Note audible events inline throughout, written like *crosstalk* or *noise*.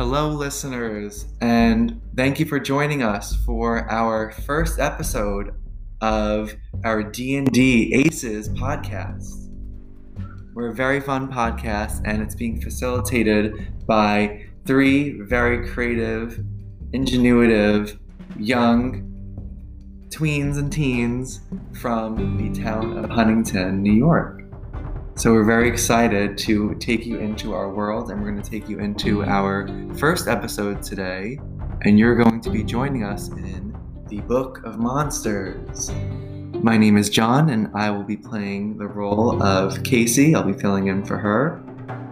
Hello, listeners, and thank you for joining us for our first episode of our D&D Aces podcast. We're a very fun podcast, and it's being facilitated by three very creative, ingenuitive, young tweens and teens from the town of Huntington, New York. So we're very excited to take you into our world, and we're going to take you into our first episode today. And you're going to be joining us in the Book of Monsters. My name is John, and I will be playing the role of Casey. I'll be filling in for her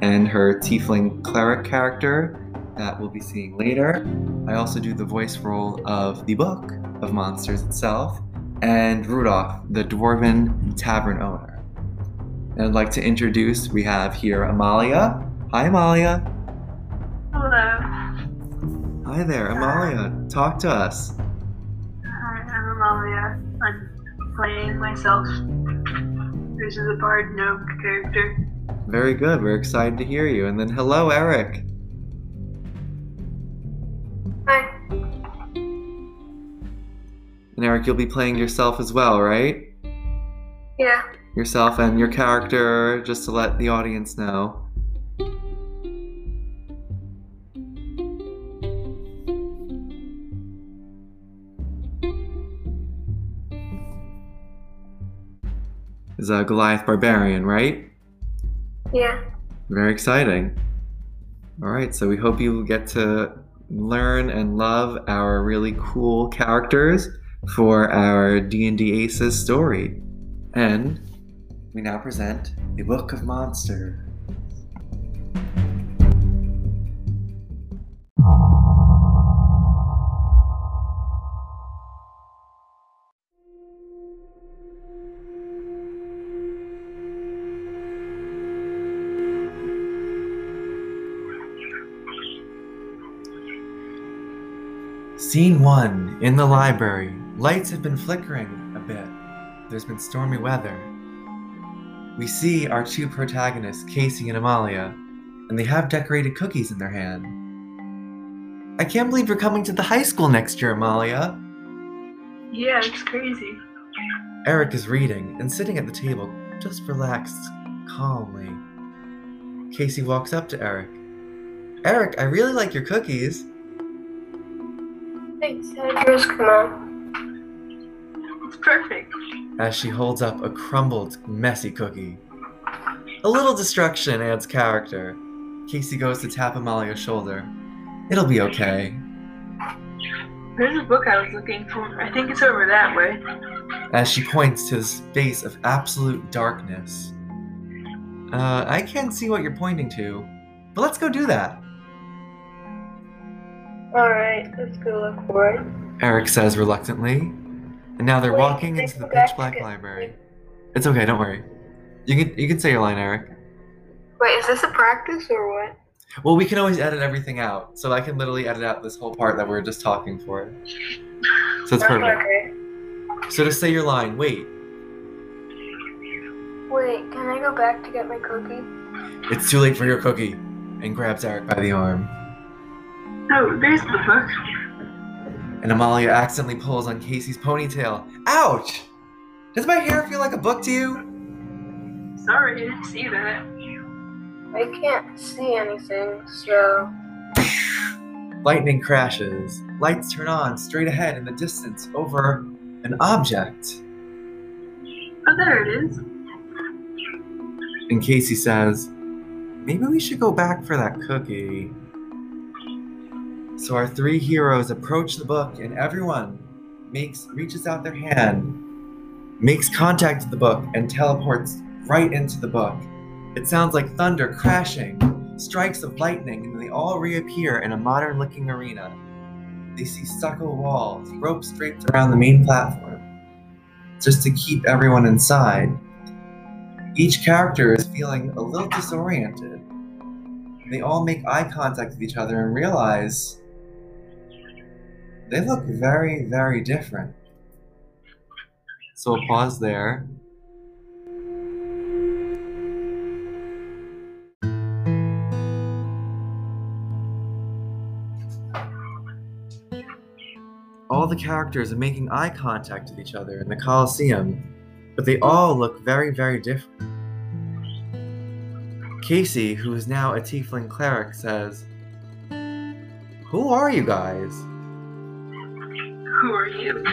and her tiefling cleric character that we'll be seeing later. I also do the voice role of the Book of Monsters itself and Rudolph, the dwarven tavern owner. And I'd like to introduce, we have here Amalia. Hi, Amalia. Hello. Hi there, Amalia. Talk to us. Hi, I'm Amalia. I'm playing myself. This is a Bard Nope character. Very good. We're excited to hear you. And then, hello, Eric. Hi. And Eric, you'll be playing yourself as well, right? Yeah. Yourself and your character, just to let the audience know. Is a Goliath barbarian, right? Yeah. Very exciting. All right, so we hope you get to learn and love our really cool characters for our D&D Aces story. And we now present the Book of Monsters. Scene 1 In the library. Lights have been flickering a bit. There's been stormy weather. We see our two protagonists, Casey and Amalia, and they have decorated cookies in their hand. I can't believe you're coming to the high school next year, Amalia. Yeah, it's crazy. Eric is reading and sitting at the table, just relaxed calmly. Casey walks up to Eric. Eric, I really like your cookies. Thanks. How did yours come out? It's perfect. As she holds up a crumbled, messy cookie. A little destruction adds character. Casey goes to tap Amalia's shoulder. It'll be okay. There's a book I was looking for. I think it's over that way. As she points to the space of absolute darkness. Uh, I can't see what you're pointing to, but let's go do that. Alright, let's go look for it. Eric says reluctantly. And now they're Wait, walking they into the pitch black get- library. It's okay, don't worry. You can you can say your line, Eric. Wait, is this a practice or what? Well, we can always edit everything out, so I can literally edit out this whole part that we're just talking for. So it's perfect. Okay. So to say your line, wait. Wait, can I go back to get my cookie? It's too late for your cookie. And grabs Eric by the arm. Oh, there's the book. And Amalia accidentally pulls on Casey's ponytail. Ouch! Does my hair feel like a book to you? Sorry, I didn't see that. I can't see anything, so. Lightning crashes. Lights turn on straight ahead in the distance over an object. Oh, there it is. And Casey says, Maybe we should go back for that cookie. So our three heroes approach the book, and everyone makes reaches out their hand, makes contact with the book, and teleports right into the book. It sounds like thunder crashing, strikes of lightning, and they all reappear in a modern-looking arena. They see stucco walls, ropes draped around the main platform, just to keep everyone inside. Each character is feeling a little disoriented. They all make eye contact with each other and realize they look very, very different. So pause there. All the characters are making eye contact with each other in the Colosseum, but they all look very, very different. Casey, who is now a tiefling cleric, says, Who are you guys? Who are you?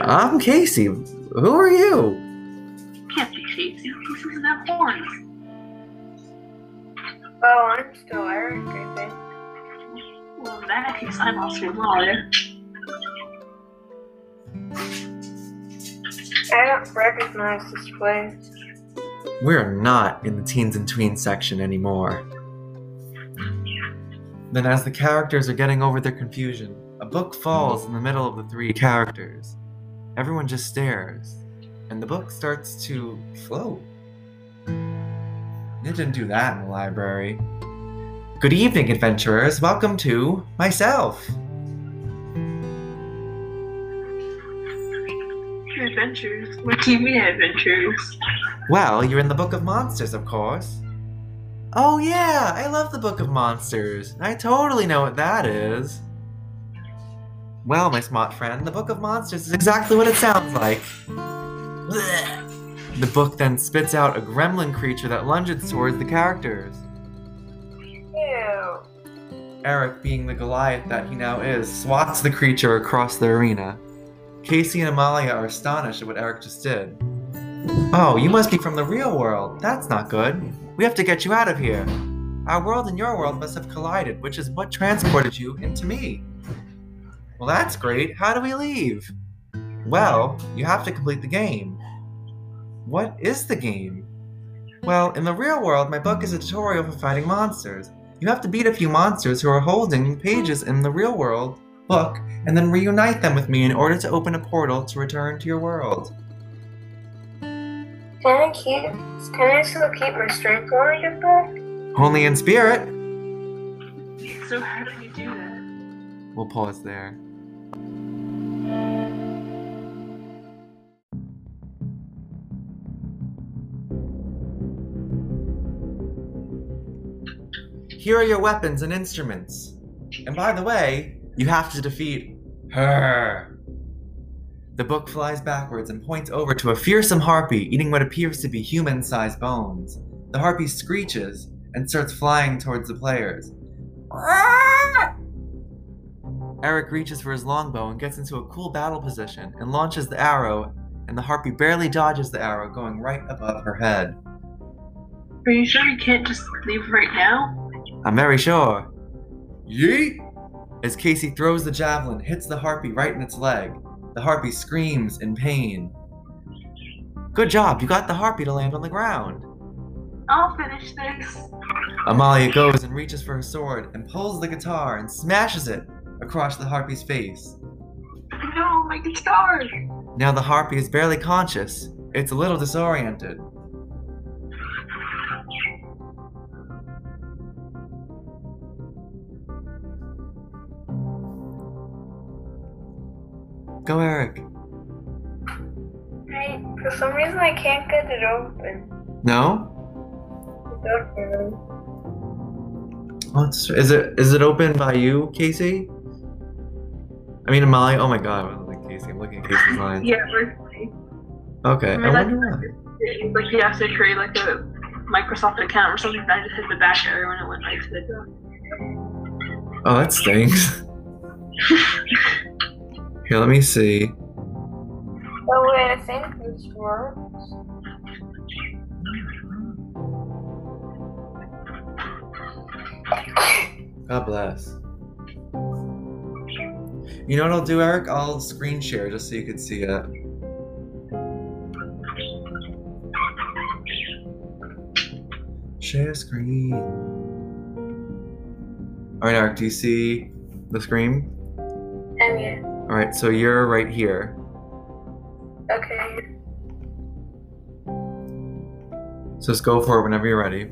I'm Casey. Who are you? Can't be Casey. Casey doesn't have horns. Oh, I'm still Eric, I think. Well, in that case, I'm also Lawler. I don't recognize this place. We're not in the teens and tweens section anymore. Then, as the characters are getting over their confusion, a book falls in the middle of the three characters. Everyone just stares, and the book starts to float. It didn't do that in the library. Good evening, adventurers. Welcome to myself. Adventures? What do you mean adventures? Well, you're in the Book of Monsters, of course. Oh, yeah, I love the Book of Monsters. I totally know what that is. Well, my smart friend, the Book of Monsters is exactly what it sounds like. Blech. The book then spits out a gremlin creature that lunges towards the characters. Ew. Eric, being the Goliath that he now is, swats the creature across the arena. Casey and Amalia are astonished at what Eric just did. Oh, you must be from the real world. That's not good. We have to get you out of here. Our world and your world must have collided, which is what transported you into me. Well, that's great. How do we leave? Well, you have to complete the game. What is the game? Well, in the real world, my book is a tutorial for fighting monsters. You have to beat a few monsters who are holding pages in the real world book and then reunite them with me in order to open a portal to return to your world. Can I keep? Can I still keep my strength when I get back? Only in spirit. So how do you do that? We'll pause there. Here are your weapons and instruments. And by the way, you have to defeat her. The book flies backwards and points over to a fearsome harpy eating what appears to be human sized bones. The harpy screeches and starts flying towards the players. Ah! Eric reaches for his longbow and gets into a cool battle position and launches the arrow, and the harpy barely dodges the arrow, going right above her head. Are you sure you can't just leave right now? I'm very sure. Yeet! As Casey throws the javelin, hits the harpy right in its leg. The harpy screams in pain. Good job, you got the harpy to land on the ground. I'll finish this. Amalia goes and reaches for her sword and pulls the guitar and smashes it across the harpy's face. No, my guitar. Now the harpy is barely conscious. It's a little disoriented. Go, Eric. I, for some reason, I can't get it open. No? It's open. What's is it? Is it open by you, Casey? I mean, Amalia. Oh my God, I'm looking at Casey. I'm looking at Casey's *laughs* line. Yeah, we're Okay, I I mean, wonder why. like you have to create like a Microsoft account or something. I just hit the back arrow and it went right to the door. Oh, that stinks. *laughs* Here, let me see. Oh wait, I think this works. God bless. You know what I'll do, Eric? I'll screen share just so you can see it. Share screen. Alright, Eric, do you see the screen? And yeah. Alright, so you're right here. Okay. So just go for it whenever you're ready.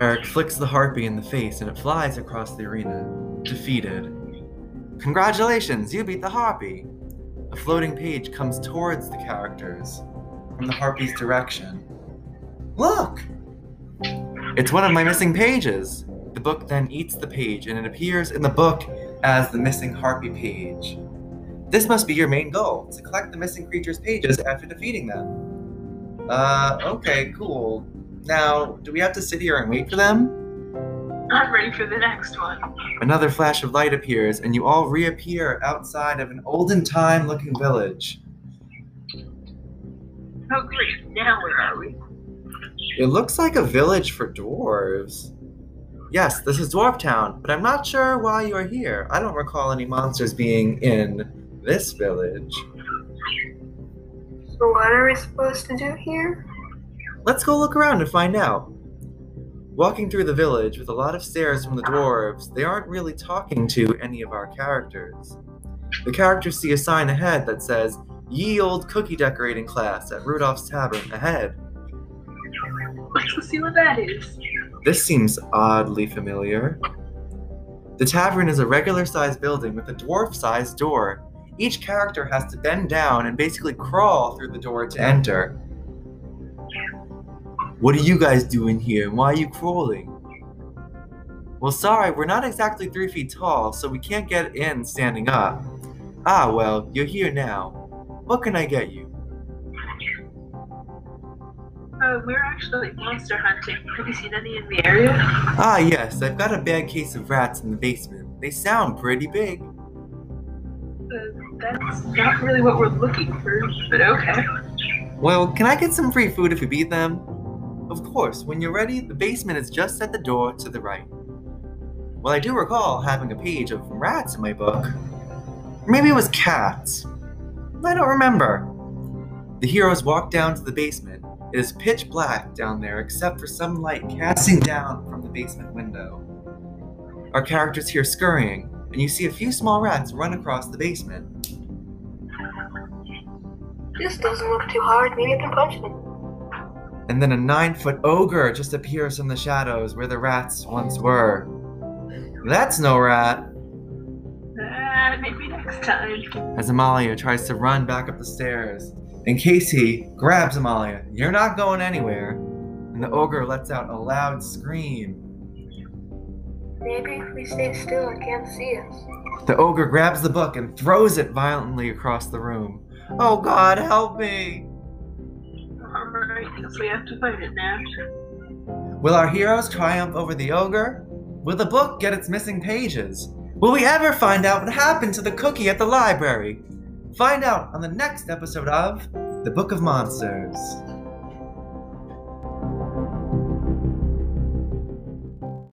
Eric flicks the harpy in the face and it flies across the arena, defeated. Congratulations, you beat the harpy! A floating page comes towards the characters from the harpy's direction. Look! It's one of my missing pages! The book then eats the page and it appears in the book as the missing harpy page. This must be your main goal to collect the missing creature's pages after defeating them. Uh, okay, cool. Now, do we have to sit here and wait for them? I'm ready for the next one. Another flash of light appears, and you all reappear outside of an olden time looking village. Oh, great. Now where are we? It looks like a village for dwarves. Yes, this is Dwarf Town, but I'm not sure why you are here. I don't recall any monsters being in this village. So what are we supposed to do here? Let's go look around and find out. Walking through the village with a lot of stares from the dwarves, they aren't really talking to any of our characters. The characters see a sign ahead that says, Ye Old Cookie Decorating Class at Rudolph's Tavern ahead. Let's go see what that is. This seems oddly familiar. The tavern is a regular sized building with a dwarf sized door. Each character has to bend down and basically crawl through the door to enter. What are you guys doing here and why are you crawling? Well, sorry, we're not exactly three feet tall, so we can't get in standing up. Ah, well, you're here now. What can I get you? Uh, we're actually monster hunting. Have you seen any in the area? Ah, yes, I've got a bad case of rats in the basement. They sound pretty big. That's not really what we're looking for, but okay. Well, can I get some free food if you beat them? Of course, when you're ready, the basement is just at the door to the right. Well, I do recall having a page of rats in my book. Maybe it was cats. I don't remember. The heroes walk down to the basement. It is pitch black down there except for some light casting down from the basement window. Our characters hear scurrying, and you see a few small rats run across the basement. This doesn't look too hard. Maybe I can punch them. And then a nine foot ogre just appears from the shadows where the rats once were. That's no rat. Uh, maybe next time. As Amalia tries to run back up the stairs, and Casey grabs Amalia. You're not going anywhere. And the ogre lets out a loud scream. Maybe if we stay still, it can't see us. The ogre grabs the book and throws it violently across the room. Oh God, help me! Alright, guess we have to fight it now. Will our heroes triumph over the ogre? Will the book get its missing pages? Will we ever find out what happened to the cookie at the library? Find out on the next episode of The Book of Monsters.